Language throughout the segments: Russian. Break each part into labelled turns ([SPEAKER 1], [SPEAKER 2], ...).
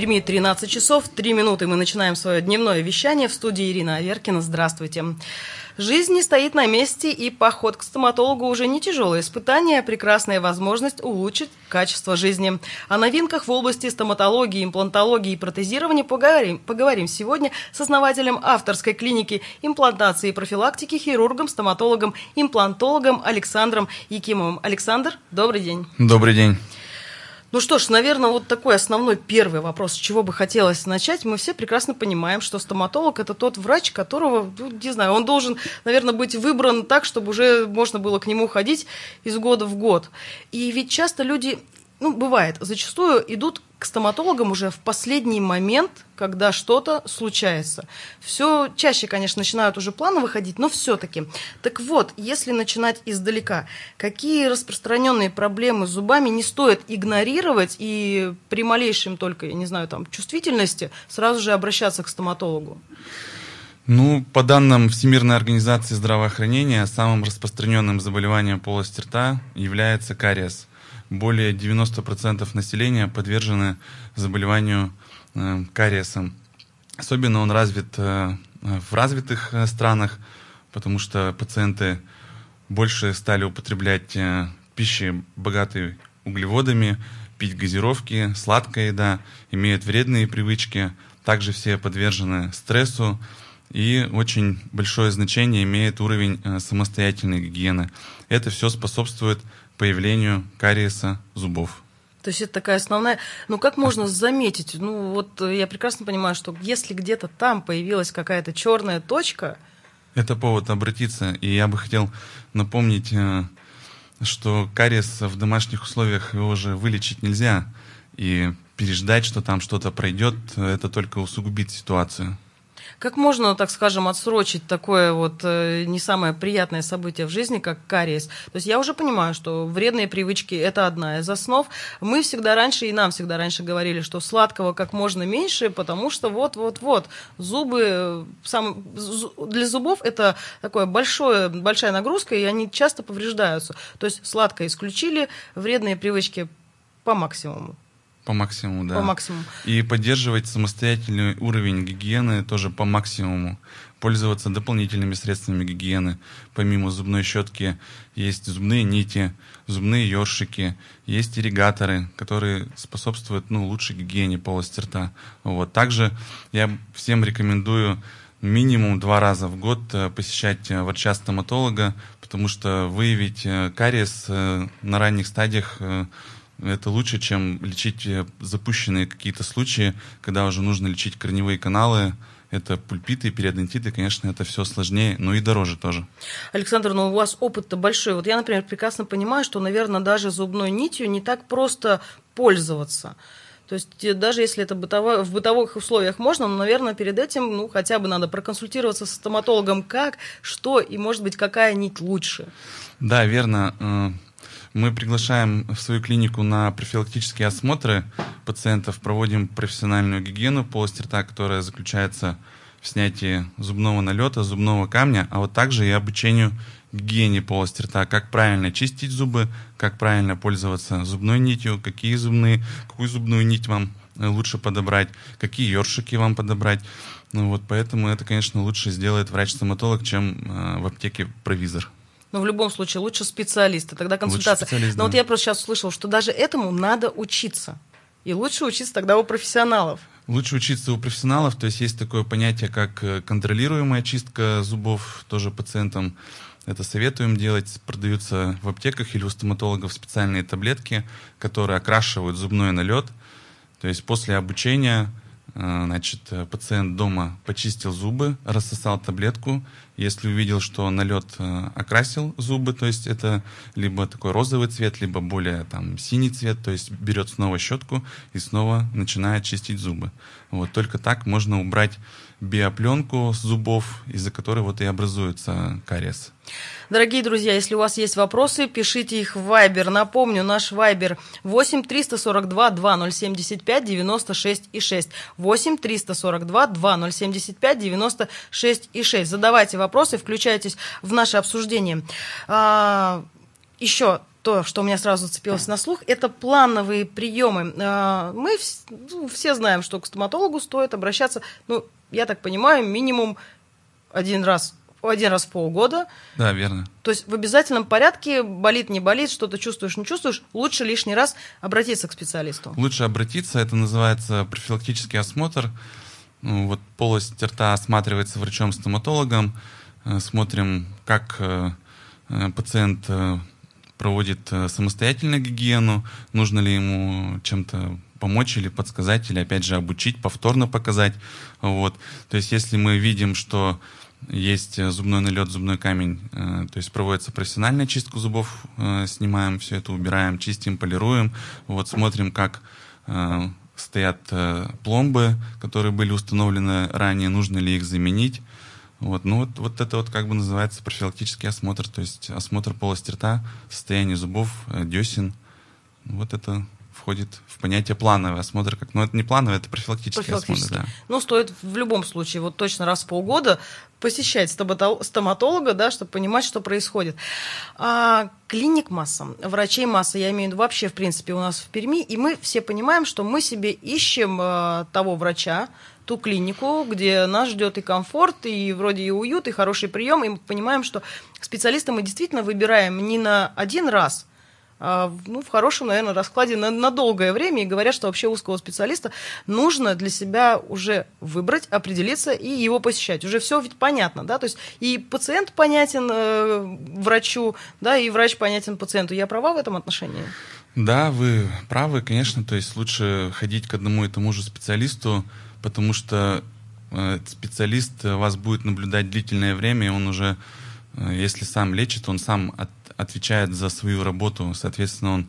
[SPEAKER 1] Перми 13 часов, 3 минуты мы начинаем свое дневное вещание в студии Ирина Аверкина. Здравствуйте. Жизнь не стоит на месте, и поход к стоматологу уже не тяжелое испытание, а прекрасная возможность улучшить качество жизни. О новинках в области стоматологии, имплантологии и протезирования поговорим, поговорим сегодня с основателем авторской клиники имплантации и профилактики, хирургом, стоматологом, имплантологом Александром Якимовым. Александр, добрый день.
[SPEAKER 2] Добрый день.
[SPEAKER 1] Ну что ж, наверное, вот такой основной первый вопрос, с чего бы хотелось начать. Мы все прекрасно понимаем, что стоматолог – это тот врач, которого, ну, не знаю, он должен, наверное, быть выбран так, чтобы уже можно было к нему ходить из года в год. И ведь часто люди ну, бывает, зачастую идут к стоматологам уже в последний момент, когда что-то случается. Все чаще, конечно, начинают уже планы выходить, но все-таки. Так вот, если начинать издалека, какие распространенные проблемы с зубами не стоит игнорировать и при малейшем только, я не знаю, там, чувствительности сразу же обращаться к стоматологу?
[SPEAKER 2] Ну, по данным Всемирной организации здравоохранения, самым распространенным заболеванием полости рта является кариес – более 90% населения подвержены заболеванию э, кариесом. Особенно он развит э, в развитых э, странах, потому что пациенты больше стали употреблять пищи, богатой углеводами, пить газировки, сладкая еда, имеют вредные привычки, также все подвержены стрессу, и очень большое значение имеет уровень самостоятельной гигиены. Это все способствует появлению кариеса зубов.
[SPEAKER 1] То есть это такая основная... Ну, как можно заметить? Ну, вот я прекрасно понимаю, что если где-то там появилась какая-то черная точка...
[SPEAKER 2] Это повод обратиться. И я бы хотел напомнить, э, что кариес в домашних условиях его уже вылечить нельзя. И переждать, что там что-то пройдет, это только усугубит ситуацию.
[SPEAKER 1] Как можно, так скажем, отсрочить такое вот э, не самое приятное событие в жизни, как кариес? То есть я уже понимаю, что вредные привычки – это одна из основ. Мы всегда раньше, и нам всегда раньше говорили, что сладкого как можно меньше, потому что вот-вот-вот зубы, э, сам, для зубов это такое большое, большая нагрузка, и они часто повреждаются. То есть сладкое исключили, вредные привычки по максимуму.
[SPEAKER 2] По максимуму, да.
[SPEAKER 1] По максимуму.
[SPEAKER 2] И поддерживать самостоятельный уровень гигиены тоже по максимуму. Пользоваться дополнительными средствами гигиены. Помимо зубной щетки есть зубные нити, зубные ёршики, есть ирригаторы, которые способствуют ну, лучшей гигиене полости рта. Вот. Также я всем рекомендую минимум два раза в год э, посещать э, врача-стоматолога, потому что выявить э, кариес на ранних стадиях это лучше, чем лечить э, запущенные какие-то случаи, когда уже нужно лечить корневые каналы, это пульпиты, периодонтиты, конечно, это все сложнее, но и дороже тоже.
[SPEAKER 1] Александр, ну у вас опыт-то большой. Вот я, например, прекрасно понимаю, что, наверное, даже зубной нитью не так просто пользоваться. То есть э, даже если это бытово, в бытовых условиях можно, но, наверное, перед этим ну, хотя бы надо проконсультироваться с стоматологом, как, что и, может быть, какая нить лучше.
[SPEAKER 2] Да, верно. Мы приглашаем в свою клинику на профилактические осмотры пациентов, проводим профессиональную гигиену полости рта, которая заключается в снятии зубного налета, зубного камня, а вот также и обучению гигиене полости рта, как правильно чистить зубы, как правильно пользоваться зубной нитью, какие зубные, какую зубную нить вам э, лучше подобрать, какие ёршики вам подобрать. Ну вот поэтому это, конечно, лучше сделает врач-стоматолог, чем э, в аптеке провизор.
[SPEAKER 1] Но в любом случае лучше специалисты, тогда консультация. Специалист, Но да. вот я просто сейчас услышал, что даже этому надо учиться. И лучше учиться тогда у профессионалов.
[SPEAKER 2] Лучше учиться у профессионалов, то есть есть такое понятие, как э, контролируемая чистка зубов, тоже пациентам это советуем делать. Продаются в аптеках или у стоматологов специальные таблетки, которые окрашивают зубной налет. То есть после обучения значит, э, пациент дома почистил зубы, рассосал таблетку. Если увидел, что налет э, окрасил зубы, то есть это либо такой розовый цвет, либо более там синий цвет, то есть берет снова щетку и снова начинает чистить зубы. Вот только так можно убрать биопленку с зубов, из-за которой вот и образуется кариес.
[SPEAKER 1] Дорогие друзья, если у вас есть вопросы, пишите их в Viber. Напомню, наш Viber 8 342 2075 96 и 6. 8 342 2075 96 и 6. Задавайте вопросы, включайтесь в наше обсуждение. А, еще то, что у меня сразу зацепилось на слух, это плановые приемы. А, мы ну, все знаем, что к стоматологу стоит обращаться, ну, я так понимаю, минимум один раз один раз в полгода.
[SPEAKER 2] Да, верно.
[SPEAKER 1] То есть в обязательном порядке, болит, не болит, что-то чувствуешь, не чувствуешь, лучше лишний раз обратиться к специалисту.
[SPEAKER 2] Лучше обратиться, это называется профилактический осмотр. Ну, вот полость рта осматривается врачом-стоматологом, э, смотрим, как э, э, пациент проводит самостоятельную гигиену, нужно ли ему чем-то помочь или подсказать, или опять же обучить, повторно показать. Вот. То есть если мы видим, что есть зубной налет, зубной камень, то есть проводится профессиональная чистка зубов, снимаем все это, убираем, чистим, полируем, вот смотрим, как стоят э, пломбы, которые были установлены ранее, нужно ли их заменить. Вот, ну вот, вот это вот как бы называется профилактический осмотр, то есть осмотр полости рта, состояние зубов, э, десен. Вот это входит в понятие плановый осмотр, как, ну это не плановый, это профилактический, профилактический. осмотр,
[SPEAKER 1] да. Ну стоит в любом случае вот точно раз в полгода посещать стоматолога, да, чтобы понимать, что происходит. А, клиник масса, врачей масса, я имею в виду вообще, в принципе, у нас в Перми, и мы все понимаем, что мы себе ищем а, того врача, ту клинику, где нас ждет и комфорт, и вроде и уют, и хороший прием, и мы понимаем, что специалиста мы действительно выбираем не на один раз, ну, в хорошем, наверное, раскладе на, на долгое время, и говорят, что вообще узкого специалиста нужно для себя уже выбрать, определиться и его посещать. Уже все ведь понятно, да, то есть и пациент понятен э, врачу, да, и врач понятен пациенту. Я права в этом отношении?
[SPEAKER 2] Да, вы правы, конечно, то есть лучше ходить к одному и тому же специалисту, потому что э, специалист вас будет наблюдать длительное время, и он уже, э, если сам лечит, он сам от отвечает за свою работу, соответственно, он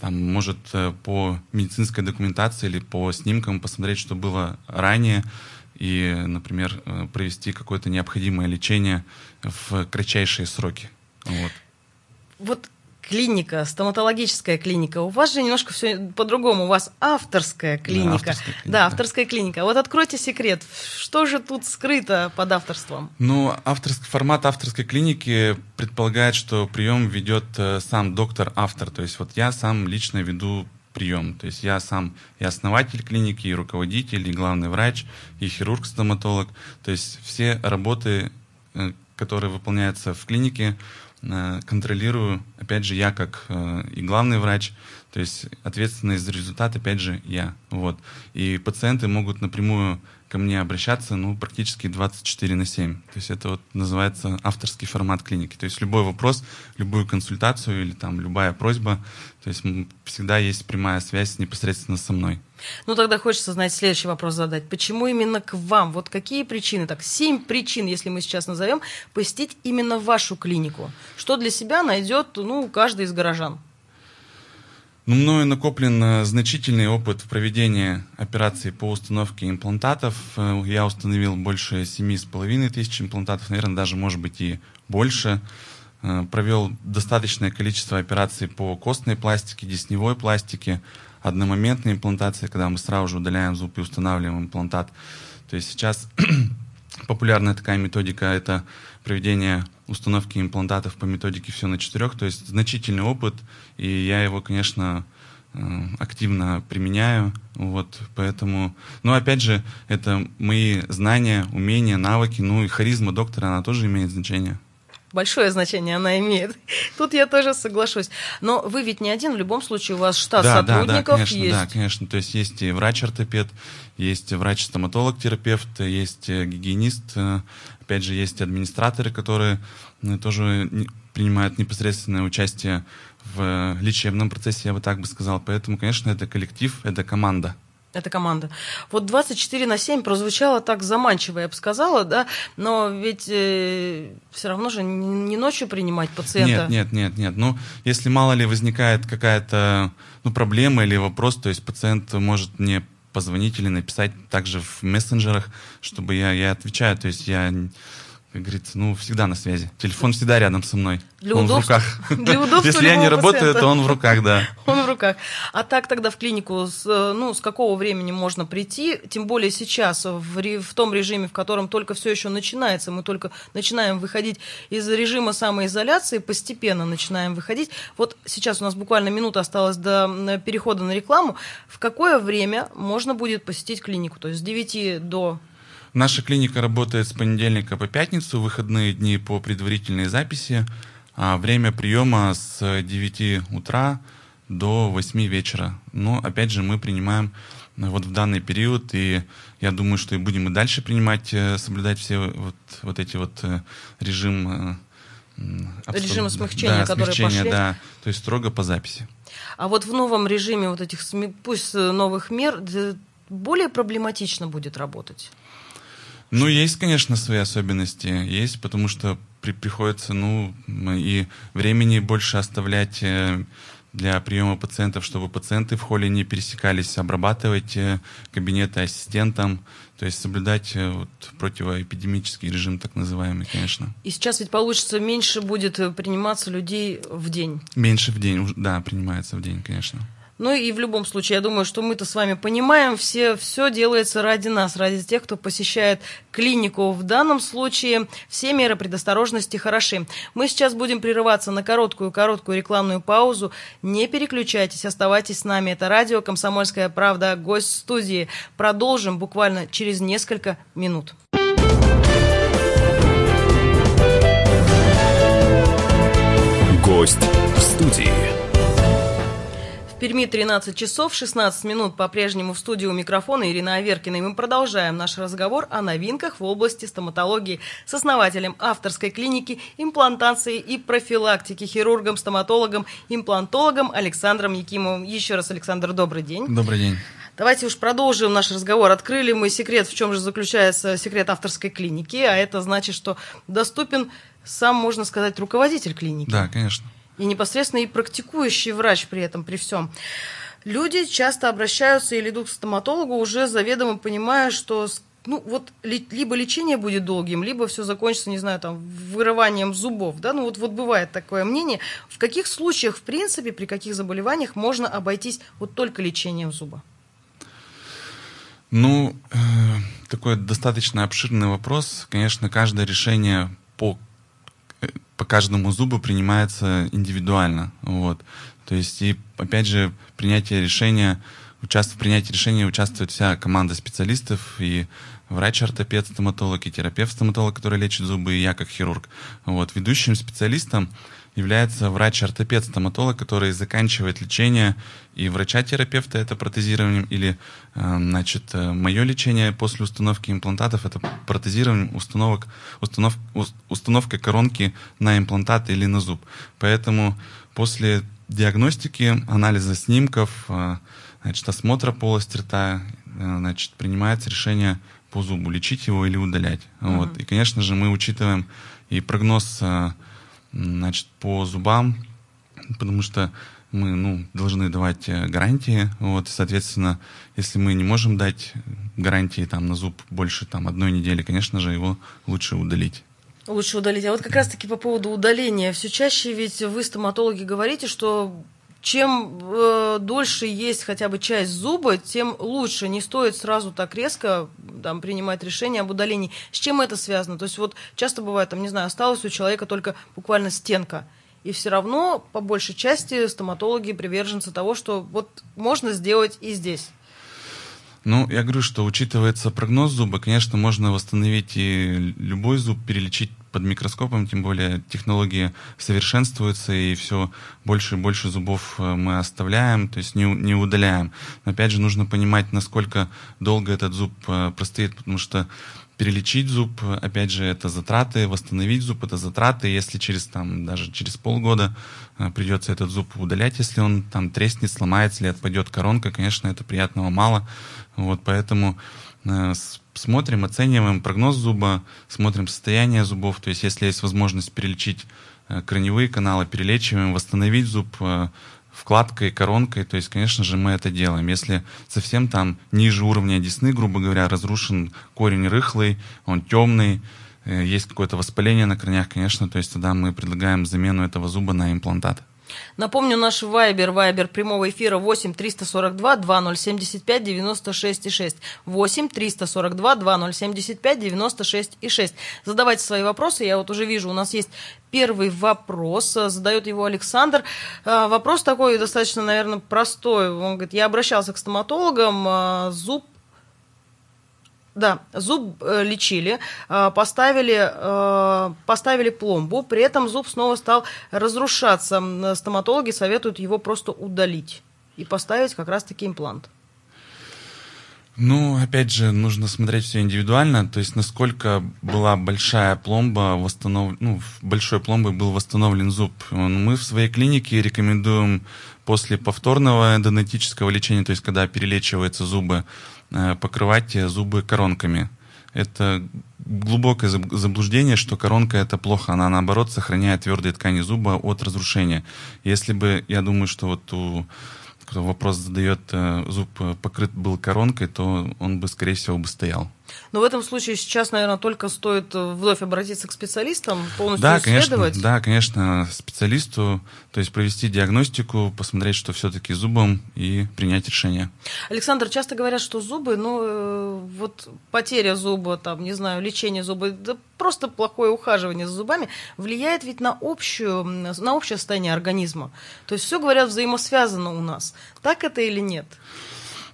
[SPEAKER 2] там, может э, по медицинской документации или по снимкам посмотреть, что было ранее, и, например, э, провести какое-то необходимое лечение в кратчайшие сроки. Вот.
[SPEAKER 1] Вот клиника, стоматологическая клиника. У вас же немножко все по-другому. У вас авторская клиника. Да, авторская клиника. Да, авторская клиника. Вот откройте секрет. Что же тут скрыто под авторством?
[SPEAKER 2] Ну, авторский, формат авторской клиники предполагает, что прием ведет э, сам доктор-автор. То есть вот я сам лично веду прием. То есть я сам и основатель клиники, и руководитель, и главный врач, и хирург-стоматолог. То есть все работы, э, которые выполняются в клинике, контролирую, опять же, я как э, и главный врач, то есть ответственность за результат, опять же, я. Вот. И пациенты могут напрямую ко мне обращаться, ну, практически 24 на 7. То есть это вот называется авторский формат клиники. То есть любой вопрос, любую консультацию или там любая просьба, то есть всегда есть прямая связь непосредственно со мной.
[SPEAKER 1] Ну, тогда хочется знать следующий вопрос задать. Почему именно к вам? Вот какие причины? Так, семь причин, если мы сейчас назовем, посетить именно вашу клинику. Что для себя найдет, ну, каждый из горожан?
[SPEAKER 2] Ну, мною накоплен э, значительный опыт в проведении операций по установке имплантатов. Э, я установил больше семи с половиной тысяч имплантатов, наверное, даже, может быть, и больше. Э, провел достаточное количество операций по костной пластике, десневой пластике, одномоментной имплантации, когда мы сразу же удаляем зуб и устанавливаем имплантат. То есть сейчас популярная такая методика – это проведение установки имплантатов по методике все на четырех, то есть значительный опыт, и я его, конечно, э, активно применяю, вот, поэтому, ну, опять же, это мои знания, умения, навыки, ну, и харизма доктора, она тоже имеет значение
[SPEAKER 1] большое значение она имеет. Тут я тоже соглашусь. Но вы ведь не один, в любом случае у вас штат да, сотрудников
[SPEAKER 2] да, да, конечно,
[SPEAKER 1] есть.
[SPEAKER 2] Да, конечно. То есть есть и врач-ортопед, есть врач-стоматолог-терапевт, есть э, гигиенист, э, опять же, есть администраторы, которые э, тоже принимают непосредственное участие в лечебном процессе, я бы так бы сказал. Поэтому, конечно, это коллектив, это команда.
[SPEAKER 1] Это команда. Вот 24 на 7 прозвучало так заманчиво, я бы сказала, да, но ведь э, все равно же не ночью принимать пациента.
[SPEAKER 2] Нет, нет, нет, нет. Ну, если мало ли возникает какая-то ну, проблема или вопрос, то есть пациент может мне позвонить или написать также в мессенджерах, чтобы я, я отвечаю. То есть я как говорится, ну, всегда на связи. Телефон всегда рядом со мной.
[SPEAKER 1] Для
[SPEAKER 2] он
[SPEAKER 1] удобства-
[SPEAKER 2] в руках.
[SPEAKER 1] для удобства
[SPEAKER 2] Если я не работаю,
[SPEAKER 1] пациента.
[SPEAKER 2] то он в руках, да.
[SPEAKER 1] Он в руках. А так тогда в клинику, с, э, ну, с какого времени можно прийти? Тем более сейчас, в, в том режиме, в котором только все еще начинается, мы только начинаем выходить из режима самоизоляции, постепенно начинаем выходить. Вот сейчас у нас буквально минута осталась до перехода на рекламу. В какое время можно будет посетить клинику? То есть с 9 до...
[SPEAKER 2] Наша клиника работает с понедельника по пятницу, выходные дни по предварительной записи, а время приема с 9 утра до 8 вечера. Но, опять же, мы принимаем э, вот в данный период, и я думаю, что и будем и дальше принимать, э, соблюдать все вот, вот эти вот э, режим... обсто-
[SPEAKER 1] Режимы смягчения,
[SPEAKER 2] да,
[SPEAKER 1] которые
[SPEAKER 2] смягчения,
[SPEAKER 1] пошли.
[SPEAKER 2] да, то есть строго по записи.
[SPEAKER 1] А вот в новом режиме вот этих, пусть новых мер, более проблематично будет работать?
[SPEAKER 2] Ну, есть, конечно, свои особенности. Есть, потому что при, приходится, ну, и времени больше оставлять э, для приема пациентов, чтобы пациенты в холле не пересекались, обрабатывать э, кабинеты ассистентам, то есть соблюдать э, вот, противоэпидемический режим, так называемый, конечно.
[SPEAKER 1] И сейчас ведь получится меньше будет приниматься людей в день.
[SPEAKER 2] Меньше в день, да, принимается в день, конечно.
[SPEAKER 1] Ну и в любом случае, я думаю, что мы-то с вами понимаем, все, все делается ради нас, ради тех, кто посещает клинику. В данном случае все меры предосторожности хороши. Мы сейчас будем прерываться на короткую-короткую рекламную паузу. Не переключайтесь, оставайтесь с нами. Это радио «Комсомольская правда», гость студии. Продолжим буквально через несколько минут.
[SPEAKER 3] Гость в студии.
[SPEAKER 1] В Перми 13 часов 16 минут по-прежнему в студии у микрофона Ирина Аверкина. И мы продолжаем наш разговор о новинках в области стоматологии с основателем авторской клиники имплантации и профилактики, хирургом, стоматологом, имплантологом Александром Якимовым. Еще раз, Александр, добрый день.
[SPEAKER 2] Добрый день.
[SPEAKER 1] Давайте уж продолжим наш разговор. Открыли мы секрет, в чем же заключается секрет авторской клиники, а это значит, что доступен сам, можно сказать, руководитель клиники
[SPEAKER 2] Да, конечно.
[SPEAKER 1] И непосредственно и практикующий врач при этом, при всем. Люди часто обращаются или идут к стоматологу, уже заведомо понимая, что ну, вот ли- либо лечение будет долгим, либо все закончится, не знаю, там, вырыванием зубов, да, ну вот, вот бывает такое мнение. В каких случаях, в принципе, при каких заболеваниях можно обойтись вот только лечением зуба?
[SPEAKER 2] Ну, э, такой достаточно обширный вопрос. Конечно, каждое решение по, по каждому зубу принимается индивидуально. Вот. То есть, и опять же, принятие решения, участ... в принятии решения участвует вся команда специалистов, и врач-ортопед, стоматолог, и терапевт-стоматолог, который лечит зубы, и я как хирург. Вот. Ведущим специалистом является врач-ортопед-стоматолог, который заканчивает лечение и врача-терапевта, это протезированием, или, э, значит, мое лечение после установки имплантатов, это протезирование установок, установ, ус- установка коронки на имплантат или на зуб. Поэтому после диагностики, анализа снимков, э, значит, осмотра полости рта, э, значит, принимается решение по зубу, лечить его или удалять. Вот. И, конечно же, мы учитываем и прогноз э, значит, по зубам, потому что мы ну, должны давать э, гарантии. Вот, соответственно, если мы не можем дать гарантии там, на зуб больше там, одной недели, конечно же, его лучше удалить.
[SPEAKER 1] Лучше удалить. А вот как раз-таки по поводу удаления. Все чаще ведь вы, стоматологи, говорите, что чем э, дольше есть хотя бы часть зуба, тем лучше. Не стоит сразу так резко там, принимать решение об удалении. С чем это связано? То есть вот часто бывает, там, не знаю, осталась у человека только буквально стенка. И все равно, по большей части, стоматологи приверженцы того, что вот можно сделать и здесь.
[SPEAKER 2] Ну, я говорю, что учитывается прогноз зуба, конечно, можно восстановить и любой зуб, перелечить под микроскопом, тем более технологии совершенствуются, и все больше и больше зубов э, мы оставляем, то есть не, не удаляем. Но опять же, нужно понимать, насколько долго этот зуб э, простоит, потому что перелечить зуб, опять же, это затраты, восстановить зуб это затраты. Если через там даже через полгода э, придется этот зуб удалять, если он там треснет, сломается или отпадет коронка, конечно, это приятного мало. Вот поэтому с- смотрим, оцениваем прогноз зуба, смотрим состояние зубов. То есть, если есть возможность перелечить э, корневые каналы, перелечиваем, восстановить зуб э, вкладкой, коронкой, то есть, конечно же, мы это делаем. Если совсем там ниже уровня десны, грубо говоря, разрушен корень рыхлый, он темный, э, есть какое-то воспаление на корнях, конечно, то есть тогда мы предлагаем замену этого зуба на имплантат.
[SPEAKER 1] Напомню, наш вайбер, вайбер прямого эфира 8 342 2075 96 и 6. 8 342 2075 96 и 6. Задавайте свои вопросы. Я вот уже вижу, у нас есть первый вопрос. Задает его Александр. А, вопрос такой достаточно, наверное, простой. Он говорит, я обращался к стоматологам, а, зуб да, зуб э, лечили, э, поставили, э, поставили пломбу, при этом зуб снова стал разрушаться. Стоматологи советуют его просто удалить и поставить как раз-таки имплант.
[SPEAKER 2] Ну, опять же, нужно смотреть все индивидуально, то есть насколько была большая пломба, восстанов... ну, большой пломбой был восстановлен зуб. Мы в своей клинике рекомендуем после повторного эндонетического лечения, то есть когда перелечиваются зубы, покрывать зубы коронками. Это глубокое заблуждение, что коронка это плохо. Она наоборот сохраняет твердые ткани зуба от разрушения. Если бы, я думаю, что вот у кто вопрос задает, э, зуб покрыт был коронкой, то он бы, скорее всего, бы стоял.
[SPEAKER 1] Но в этом случае сейчас, наверное, только стоит э, вновь обратиться к специалистам, полностью
[SPEAKER 2] да,
[SPEAKER 1] исследовать.
[SPEAKER 2] Конечно, да, конечно, специалисту, то есть провести диагностику, посмотреть, что все-таки зубом и принять решение.
[SPEAKER 1] Александр, часто говорят, что зубы, ну, э, вот потеря зуба, там, не знаю, лечение зуба, да просто плохое ухаживание за зубами влияет ведь на, общую, на общее состояние организма. То есть все, говорят, взаимосвязано у нас. Так это или нет?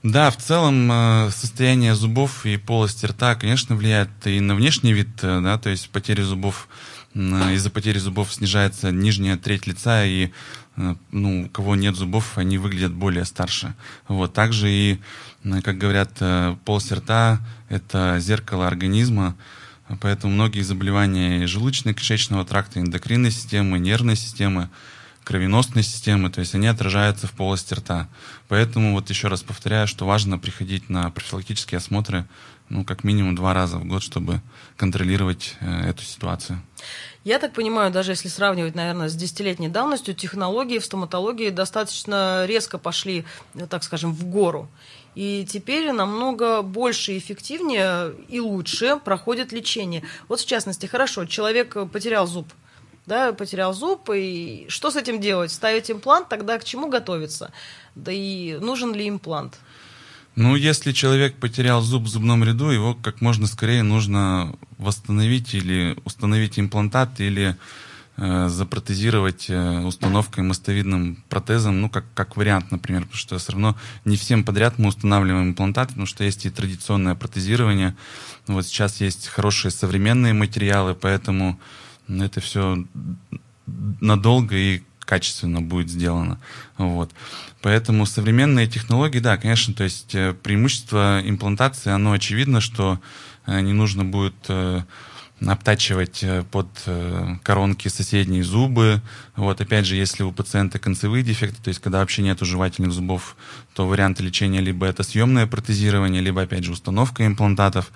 [SPEAKER 2] Да, в целом э, состояние зубов и полости рта, конечно, влияет и на внешний вид, э, да, то есть потеря зубов, из-за потери зубов снижается нижняя треть лица, и э, ну, у кого нет зубов, они выглядят более старше. Вот, также и, как говорят, полость рта – это зеркало организма, поэтому многие заболевания желудочно-кишечного тракта, эндокринной системы, нервной системы – кровеносной системы, то есть они отражаются в полости рта. Поэтому вот еще раз повторяю, что важно приходить на профилактические осмотры ну, как минимум два раза в год, чтобы контролировать э, эту ситуацию.
[SPEAKER 1] Я так понимаю, даже если сравнивать, наверное, с десятилетней давностью, технологии в стоматологии достаточно резко пошли, так скажем, в гору. И теперь намного больше, эффективнее и лучше проходит лечение. Вот в частности, хорошо, человек потерял зуб, да, потерял зуб, и что с этим делать? Ставить имплант, тогда к чему готовиться? Да и нужен ли имплант?
[SPEAKER 2] Ну, если человек потерял зуб в зубном ряду, его как можно скорее нужно восстановить или установить имплантат, или э, запротезировать э, установкой мостовидным протезом, ну, как, как вариант, например, потому что все равно не всем подряд мы устанавливаем имплантат, потому что есть и традиционное протезирование. Вот сейчас есть хорошие современные материалы, поэтому это все надолго и качественно будет сделано. Вот. Поэтому современные технологии, да, конечно, то есть э, преимущество имплантации, оно очевидно, что э, не нужно будет э, обтачивать под коронки соседние зубы. Вот, опять же, если у пациента концевые дефекты, то есть когда вообще нет жевательных зубов, то варианты лечения либо это съемное протезирование, либо, опять же, установка имплантатов.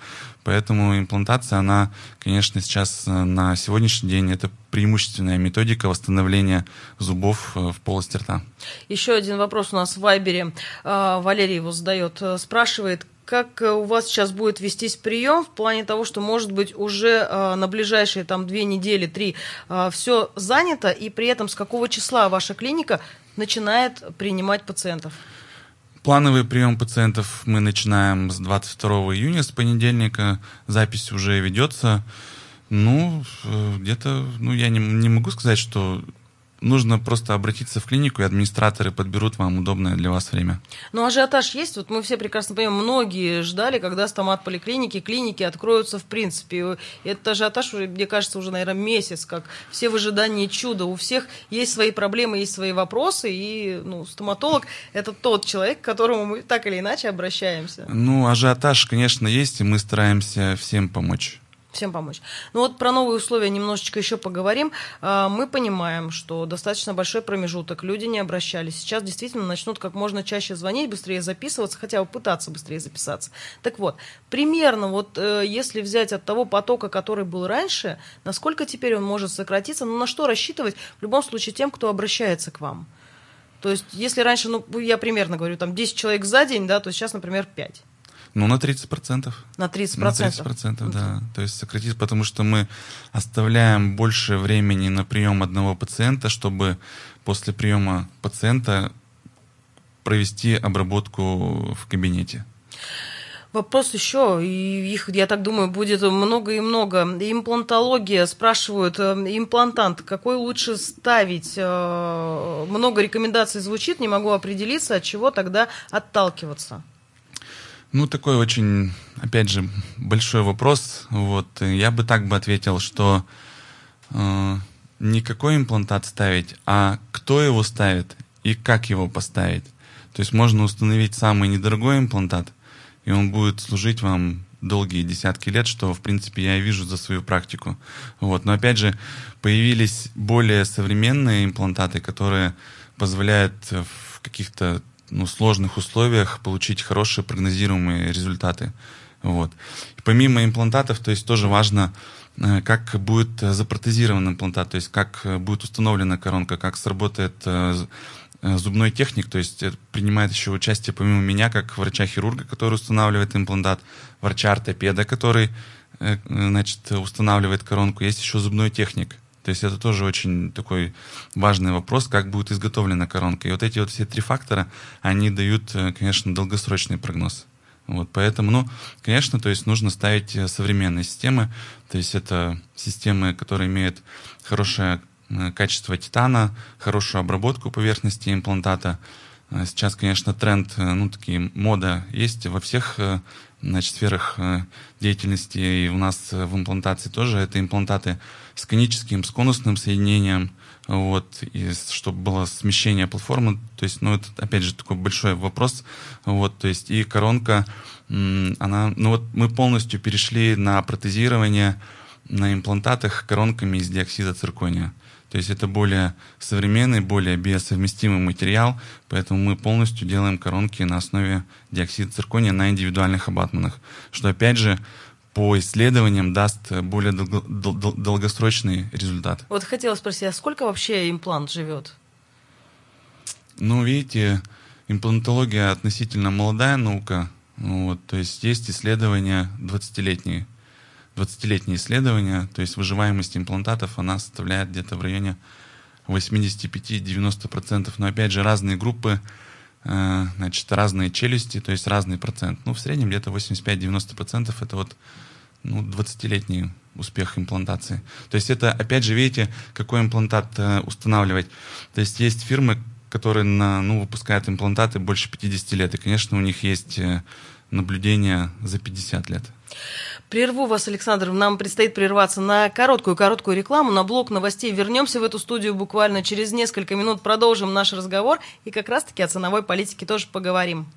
[SPEAKER 2] Поэтому имплантация, она, конечно, сейчас э, на сегодняшний день это преимущественная методика восстановления зубов э, в полости рта.
[SPEAKER 1] Еще один вопрос у нас в Вайбере. А, Валерий его задает. Э, спрашивает, как у вас сейчас будет вестись прием в плане того, что, может быть, уже на ближайшие там две недели, три все занято, и при этом с какого числа ваша клиника начинает принимать пациентов?
[SPEAKER 2] Плановый прием пациентов мы начинаем с 22 июня, с понедельника. Запись уже ведется. Ну, э, где-то, ну, я не, не могу сказать, что нужно просто обратиться в клинику, и администраторы подберут вам удобное для вас время.
[SPEAKER 1] Ну, ажиотаж есть. Вот мы все прекрасно понимаем, многие ждали, когда стомат-поликлиники, клиники откроются в принципе. И этот ажиотаж, мне кажется, уже, наверное, месяц, как все в ожидании чуда. У всех есть свои проблемы, есть свои вопросы, и ну, стоматолог – это тот человек, к которому мы так или иначе обращаемся.
[SPEAKER 2] Ну, ажиотаж, конечно, есть, и мы стараемся всем помочь
[SPEAKER 1] всем помочь. Ну вот про новые условия немножечко еще поговорим. А, мы понимаем, что достаточно большой промежуток, люди не обращались. Сейчас действительно начнут как можно чаще звонить, быстрее записываться, хотя бы пытаться быстрее записаться. Так вот, примерно вот э, если взять от того потока, который был раньше, насколько теперь он может сократиться, ну на что рассчитывать в любом случае тем, кто обращается к вам? То есть, если раньше, ну, я примерно говорю, там 10 человек за день, да, то сейчас, например, 5.
[SPEAKER 2] Ну, на 30%.
[SPEAKER 1] На 30%?
[SPEAKER 2] На 30%, да. То есть сократить, потому что мы оставляем больше времени на прием одного пациента, чтобы после приема пациента провести обработку в кабинете.
[SPEAKER 1] Вопрос еще, и их, я так думаю, будет много и много. Имплантология, спрашивают, э, имплантант, какой лучше ставить? Э, много рекомендаций звучит, не могу определиться, от чего тогда отталкиваться.
[SPEAKER 2] Ну, такой очень, опять же, большой вопрос. Вот, я бы так бы ответил, что э, не какой имплантат ставить, а кто его ставит и как его поставить. То есть можно установить самый недорогой имплантат, и он будет служить вам долгие десятки лет, что, в принципе, я и вижу за свою практику. Вот. Но, опять же, появились более современные имплантаты, которые позволяют в каких-то ну, сложных условиях получить хорошие прогнозируемые результаты. Вот. И помимо имплантатов, то есть тоже важно, э, как будет запротезирован имплантат, то есть как будет установлена коронка, как сработает э, Э, зубной техник, то есть принимает еще участие помимо меня, как врача-хирурга, который устанавливает имплантат, врача-ортопеда, который э, значит, устанавливает коронку, есть еще зубной техник. То есть это тоже очень такой важный вопрос, как будет изготовлена коронка. И вот эти вот все три фактора, они дают, э, конечно, долгосрочный прогноз. Вот, поэтому, ну, конечно, то есть нужно ставить современные системы, то есть это системы, которые имеют хорошее Э, качество титана, хорошую обработку поверхности имплантата. Э, сейчас, конечно, тренд, э, ну, такие мода есть во всех значит, сферах деятельности, и у нас в имплантации тоже. Это имплантаты с коническим, с конусным соединением, вот, и чтобы было смещение платформы, то есть, ну, это, опять же, такой большой вопрос, вот, то есть, и коронка, она, ну, вот мы полностью перешли на протезирование на имплантатах коронками из диоксида циркония. То есть это более современный, более биосовместимый материал, поэтому мы полностью делаем коронки на основе диоксида циркония на индивидуальных абатманах, что опять же по исследованиям даст более долгосрочный результат.
[SPEAKER 1] Вот хотела спросить, а сколько вообще имплант живет?
[SPEAKER 2] Ну, видите, имплантология относительно молодая наука, вот, то есть есть исследования 20-летние, 20-летние исследования, то есть выживаемость имплантатов, она составляет где-то в районе 85-90%. Но опять же, разные группы, э, значит, разные челюсти, то есть разный процент. Ну, в среднем где-то 85-90% это вот ну, 20-летний успех имплантации. То есть это, опять же, видите, какой имплантат э, устанавливать. То есть есть фирмы, которые на, ну, выпускают имплантаты больше 50 лет, и, конечно, у них есть э, наблюдения за 50 лет.
[SPEAKER 1] Прерву вас, Александр. Нам предстоит прерваться на короткую-короткую рекламу, на блок новостей. Вернемся в эту студию буквально через несколько минут, продолжим наш разговор и как раз-таки о ценовой политике тоже поговорим.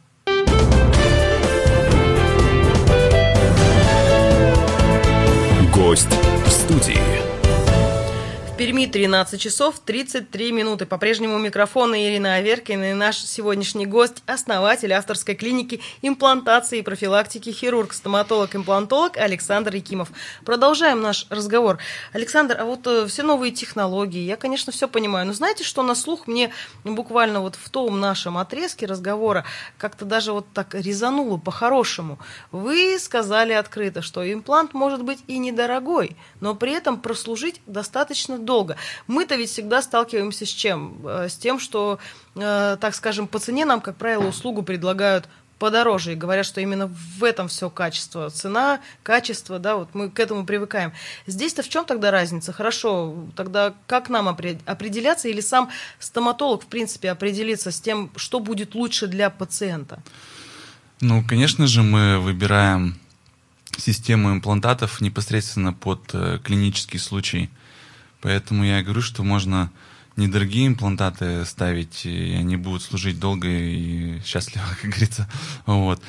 [SPEAKER 3] Гость в студии.
[SPEAKER 1] Перми 13 часов 33 минуты. По-прежнему у Ирина Аверкина и наш сегодняшний гость, основатель авторской клиники имплантации и профилактики хирург, стоматолог-имплантолог Александр Якимов. Продолжаем наш разговор. Александр, а вот э, все новые технологии, я, конечно, все понимаю, но знаете, что на слух мне буквально вот в том нашем отрезке разговора как-то даже вот так резануло по-хорошему. Вы сказали открыто, что имплант может быть и недорогой, но при этом прослужить достаточно долго. Мы-то ведь всегда сталкиваемся с чем? Э, с тем, что, э, так скажем, по цене нам, как правило, услугу предлагают подороже и говорят, что именно в этом все качество. Цена, качество, да, вот мы к этому привыкаем. Здесь-то в чем тогда разница? Хорошо, тогда как нам определяться или сам стоматолог, в принципе, определиться с тем, что будет лучше для пациента?
[SPEAKER 2] Ну, конечно же, мы выбираем систему имплантатов непосредственно под э, клинический случай. Поэтому я говорю, что можно недорогие имплантаты ставить, и они будут служить долго и счастливо, как говорится. Вот.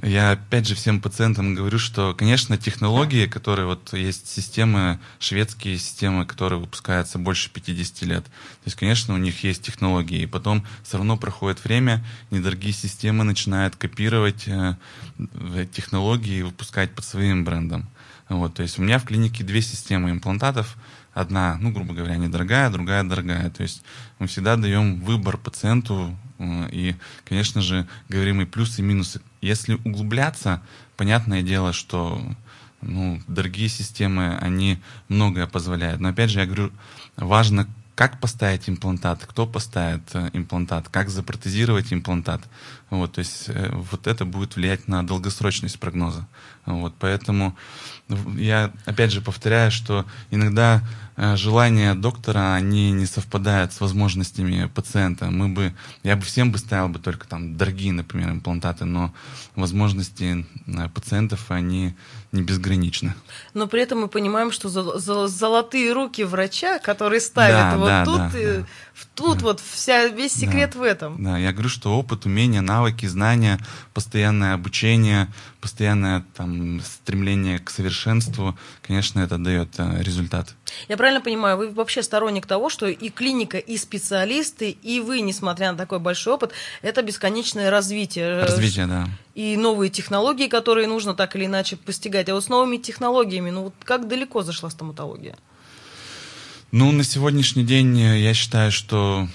[SPEAKER 2] Я опять же всем пациентам говорю, что, конечно, технологии, которые вот есть системы, шведские системы, которые выпускаются больше 50 лет. То есть, конечно, у них есть технологии, и потом все равно проходит время, недорогие системы начинают копировать э, технологии и выпускать под своим брендом. Вот, то есть у меня в клинике две системы имплантатов – одна, ну, грубо говоря, недорогая, другая дорогая. То есть мы всегда даем выбор пациенту И, конечно же, говорим и плюсы, и минусы. Если углубляться, понятное дело, что ну, дорогие системы, они многое позволяют. Но опять же, я говорю, важно, как поставить имплантат, кто поставит э, имплантат, как запротезировать имплантат. Вот, то есть э, вот это будет влиять на долгосрочность прогноза. Вот, поэтому я опять же повторяю, что иногда э, желания доктора, они не совпадают с возможностями пациента. Мы бы, я бы всем бы ставил бы только там дорогие, например, имплантаты, но возможности пациентов, они не безграничны.
[SPEAKER 1] Но при этом мы понимаем, что золотые руки врача, которые ставят да, вот да, тут, да, и, да. тут да. вот вся, весь секрет
[SPEAKER 2] да.
[SPEAKER 1] в этом.
[SPEAKER 2] Да, я говорю, что опыт, умения, навыки, знания, постоянное обучение, постоянное там стремление к совершенству, конечно, это дает э, результат.
[SPEAKER 1] Я правильно понимаю, вы вообще сторонник того, что и клиника, и специалисты, и вы, несмотря на такой большой опыт, это бесконечное развитие.
[SPEAKER 2] Развитие, да.
[SPEAKER 1] И новые технологии, которые нужно так или иначе постигать. А вот с новыми технологиями, ну вот как далеко зашла стоматология?
[SPEAKER 2] Ну, на сегодняшний день э, я считаю, что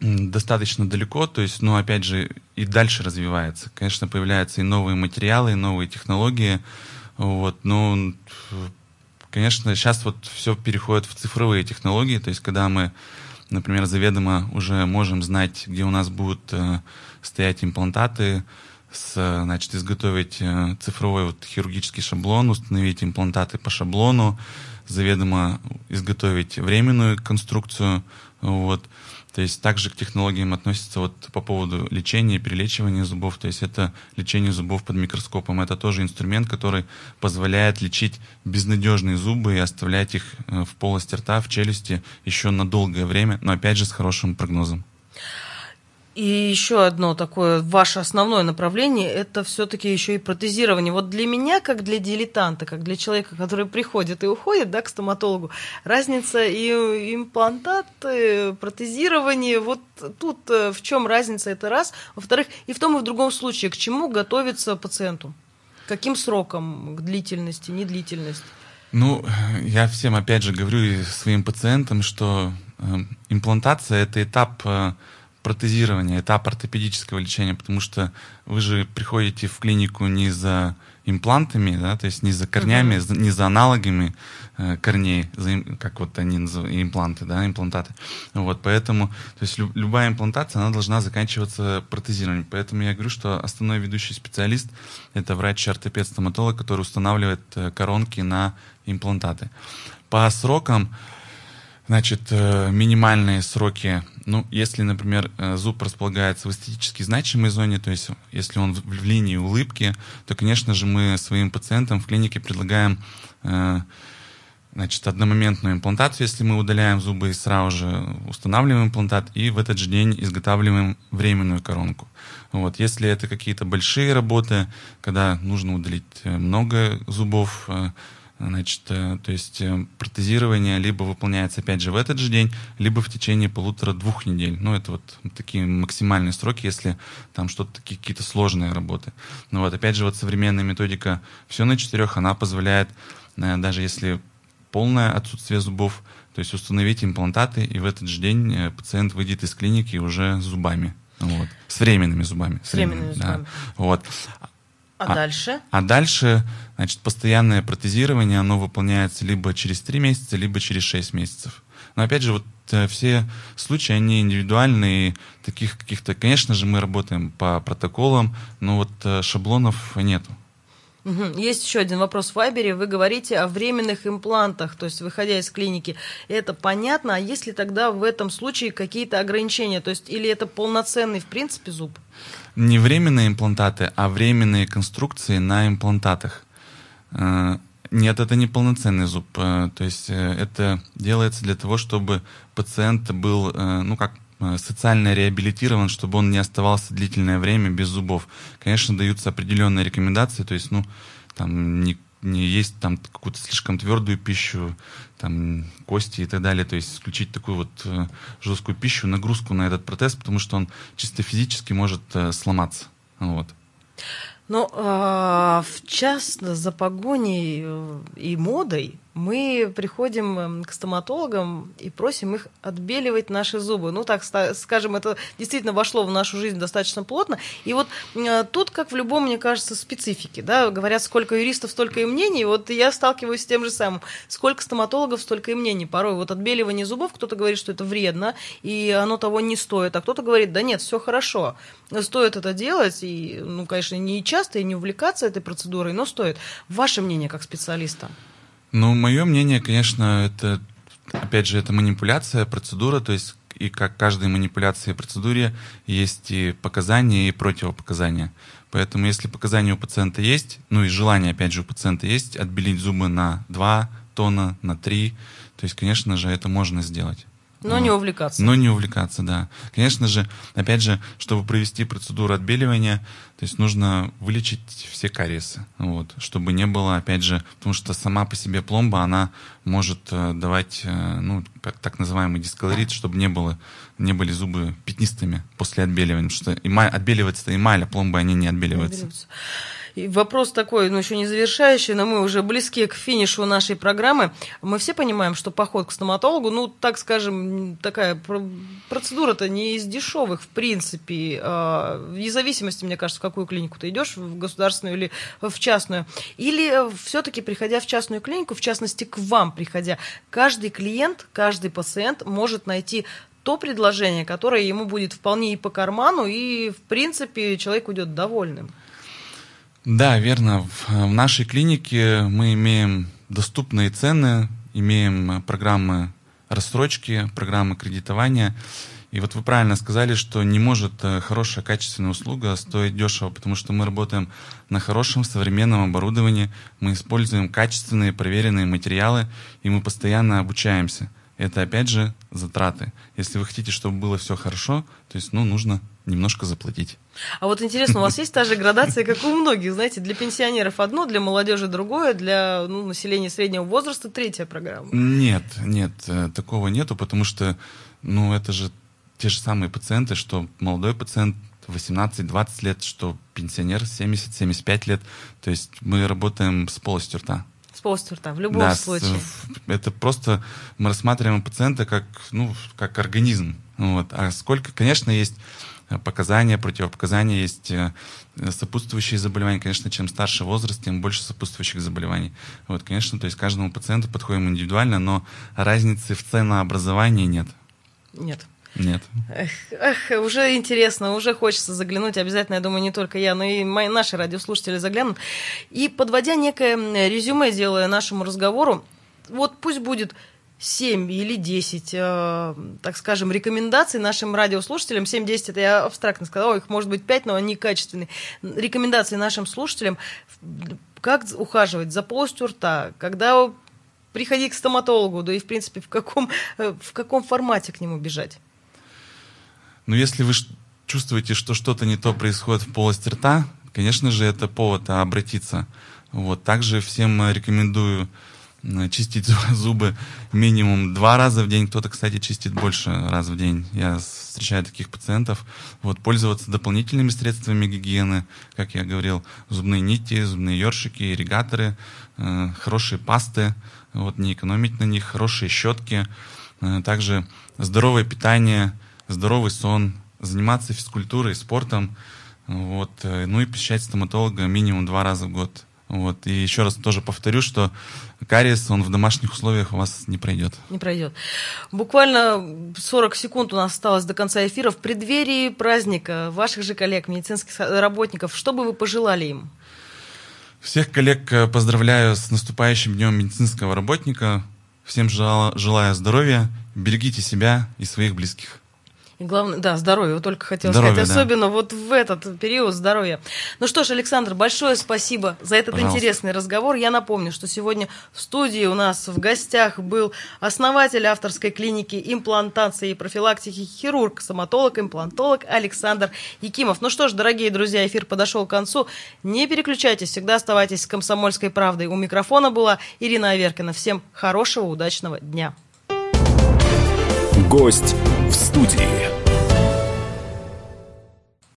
[SPEAKER 2] достаточно далеко, то есть, ну, опять же, и дальше развивается. Конечно, появляются и новые материалы, и новые технологии, вот, но Конечно, сейчас вот все переходит в цифровые технологии, то есть когда мы, например, заведомо уже можем знать, где у нас будут э, стоять имплантаты, с, значит, изготовить э, цифровой вот хирургический шаблон, установить имплантаты по шаблону, заведомо изготовить временную конструкцию, вот, то есть также к технологиям относится вот по поводу лечения и перелечивания зубов. То есть это лечение зубов под микроскопом. Это тоже инструмент, который позволяет лечить безнадежные зубы и оставлять их э, в полости рта, в челюсти еще на долгое время, но опять же с хорошим прогнозом.
[SPEAKER 1] И еще одно такое ваше основное направление – это все-таки еще и протезирование. Вот для меня, как для дилетанта, как для человека, который приходит и уходит да, к стоматологу, разница и имплантаты, протезирование, вот тут э, в чем разница, это раз. Во-вторых, и в том и в другом случае, к чему готовиться пациенту? Каким сроком, к длительности, недлительности?
[SPEAKER 2] Ну, я всем опять же говорю своим пациентам, что э, имплантация – это этап э, протезирования, этап ортопедического лечения, потому что вы же приходите в клинику не за имплантами, да, то есть не за корнями, uh-huh. не за аналогами э, корней, за, как вот они называют, импланты, да, имплантаты. Вот, поэтому, то есть люб, любая имплантация, она должна заканчиваться протезированием. Поэтому я говорю, что основной ведущий специалист – это врач-ортопед-стоматолог, который устанавливает э, коронки на имплантаты. По срокам, Значит, э, минимальные сроки, ну, если, например, э, зуб располагается в эстетически значимой зоне, то есть если он в линии улыбки, то, конечно же, мы своим пациентам в клинике предлагаем э, значит, одномоментную имплантацию, если мы удаляем зубы и сразу же устанавливаем имплантат, и в этот же день изготавливаем временную коронку. Вот. Если это какие-то большие работы, когда нужно удалить много зубов, Значит, э, то есть э, протезирование либо выполняется, опять же, в этот же день, либо в течение полутора-двух недель. Ну, это вот такие максимальные сроки, если там что-то какие-то сложные работы. Но вот, опять же, вот современная методика «все на четырех», она позволяет, э, даже если полное отсутствие зубов, то есть установить имплантаты, и в этот же день пациент выйдет из клиники уже с зубами. Вот, с временными зубами.
[SPEAKER 1] С временными, зубами. Да.
[SPEAKER 2] Вот.
[SPEAKER 1] А, а дальше?
[SPEAKER 2] А дальше, значит, постоянное протезирование, оно выполняется либо через 3 месяца, либо через 6 месяцев. Но опять же, вот э, все случаи, они индивидуальные, таких каких-то, конечно же, мы работаем по протоколам, но вот э, шаблонов нету.
[SPEAKER 1] Есть еще один вопрос в Вайбере. Вы говорите о временных имплантах, то есть выходя из клиники. Это понятно, а есть ли тогда в этом случае какие-то ограничения? То есть или это полноценный, в принципе, зуб?
[SPEAKER 2] Не временные имплантаты, а временные конструкции на имплантатах. Э, нет, это не полноценный зуб. Э, то есть э, это делается для того, чтобы пациент был, ну как социально реабилитирован, чтобы он не оставался длительное время без зубов. Конечно, даются определенные рекомендации, то есть, ну, там, не, не есть там какую-то слишком твердую пищу, там, кости и так далее, то есть исключить такую вот э, жесткую пищу, нагрузку на этот протез, потому что он чисто физически может э, сломаться. Вот.
[SPEAKER 1] Ну, э, в частности, за погоней э, и модой мы приходим эм, к стоматологам и просим их отбеливать наши зубы. Ну, так скажем, это действительно вошло в нашу жизнь достаточно плотно. И вот э, тут, как в любом, мне кажется, специфике, да, говорят, сколько юристов, столько и мнений. Вот я сталкиваюсь с тем же самым. Сколько стоматологов, столько и мнений. Порой вот отбеливание зубов, кто-то говорит, что это вредно, и оно того не стоит, а кто-то говорит, да нет, все хорошо. Стоит это делать, и, ну, конечно, не часто и не увлекаться этой процедурой, но стоит. Ваше мнение как специалиста?
[SPEAKER 2] Ну, мое мнение, конечно, это, опять же, это манипуляция, процедура, то есть и как каждой манипуляции и процедуре есть и показания, и противопоказания. Поэтому если показания у пациента есть, ну и желание, опять же, у пациента есть, отбелить зубы на 2 тона, на 3, то есть, конечно же, это можно сделать.
[SPEAKER 1] Но вот. не увлекаться.
[SPEAKER 2] Но не увлекаться, да. Конечно же, опять же, чтобы провести процедуру отбеливания, то есть нужно вылечить все кариесы, вот, чтобы не было, опять же, потому что сама по себе пломба, она может э, давать, э, ну, как так называемый дисколорит, чтобы не было, не были зубы пятнистыми после отбеливания, потому что эмаль, отбеливается эмаль, а пломбы, они не отбеливаются. Не отбеливаются.
[SPEAKER 1] И вопрос такой, ну, еще не завершающий, но мы уже близки к финишу нашей программы. Мы все понимаем, что поход к стоматологу, ну, так скажем, такая процедура-то не из дешевых, в принципе, а, вне зависимости, мне кажется, в какую клинику ты идешь, в государственную или в частную. Или все-таки, приходя в частную клинику, в частности, к вам приходя, каждый клиент, каждый пациент может найти то предложение, которое ему будет вполне и по карману, и, в принципе, человек уйдет довольным.
[SPEAKER 2] Да, верно. В, в нашей клинике мы имеем доступные цены, имеем программы рассрочки, программы кредитования. И вот вы правильно сказали, что не может э, хорошая качественная услуга стоить дешево, потому что мы работаем на хорошем современном оборудовании, мы используем качественные проверенные материалы, и мы постоянно обучаемся. Это опять же затраты. Если вы хотите, чтобы было все хорошо, то есть ну, нужно немножко заплатить.
[SPEAKER 1] А вот интересно, у вас есть та же градация, как у многих, знаете, для пенсионеров одно, для молодежи другое, для ну, населения среднего возраста третья программа?
[SPEAKER 2] Нет, нет, э, такого нету, потому что, ну, это же те же самые пациенты, что молодой пациент 18-20 лет, что пенсионер 70-75 лет. То есть мы работаем с полостью рта.
[SPEAKER 1] С полостью рта, в любом да, случае.
[SPEAKER 2] Это просто мы рассматриваем пациента как, ну, как организм. Вот. А сколько, конечно, есть показания, противопоказания, есть э, сопутствующие заболевания. Конечно, чем старше возраст, тем больше сопутствующих заболеваний. Вот, конечно, то есть каждому пациенту подходим индивидуально, но разницы в ценообразовании нет.
[SPEAKER 1] Нет.
[SPEAKER 2] Нет.
[SPEAKER 1] Эх, эх, уже интересно, уже хочется заглянуть. Обязательно, я думаю, не только я, но и мои, наши радиослушатели заглянут. И подводя некое резюме, делая нашему разговору, вот пусть будет 7 или 10, э, так скажем, рекомендаций нашим радиослушателям. 7-10 это я абстрактно сказала, их может быть 5, но они качественные. Рекомендации нашим слушателям, как ухаживать за полостью рта, когда приходить к стоматологу, да и, в принципе, в каком, э, в каком формате к нему бежать.
[SPEAKER 2] Ну, если вы чувствуете, что что-то не то происходит в полости рта, конечно же, это повод обратиться. Вот. Также всем рекомендую чистить зубы минимум два раза в день. Кто-то, кстати, чистит больше раз в день. Я встречаю таких пациентов. Вот, пользоваться дополнительными средствами гигиены, как я говорил, зубные нити, зубные ёршики, ирригаторы, э, хорошие пасты, вот, не экономить на них, хорошие щетки, э, также здоровое питание, здоровый сон, заниматься физкультурой, спортом, вот, э, ну и посещать стоматолога минимум два раза в год. Вот. И еще раз тоже повторю, что кариес, он в домашних условиях у вас не пройдет.
[SPEAKER 1] Не пройдет. Буквально 40 секунд у нас осталось до конца эфира. В преддверии праздника ваших же коллег, медицинских работников, что бы вы пожелали им?
[SPEAKER 2] Всех коллег э, поздравляю с наступающим днем медицинского работника. Всем желаю здоровья, берегите себя и своих близких.
[SPEAKER 1] И главное, да, здоровье. Вот только хотела здоровье, сказать, да. особенно вот в этот период здоровья. Ну что ж, Александр, большое спасибо за этот Пожалуйста. интересный разговор. Я напомню, что сегодня в студии у нас в гостях был основатель авторской клиники имплантации и профилактики хирург, стоматолог, имплантолог Александр Якимов. Ну что ж, дорогие друзья, эфир подошел к концу. Не переключайтесь, всегда оставайтесь с «Комсомольской правдой». У микрофона была Ирина Аверкина. Всем хорошего, удачного дня.
[SPEAKER 3] Гость в студии.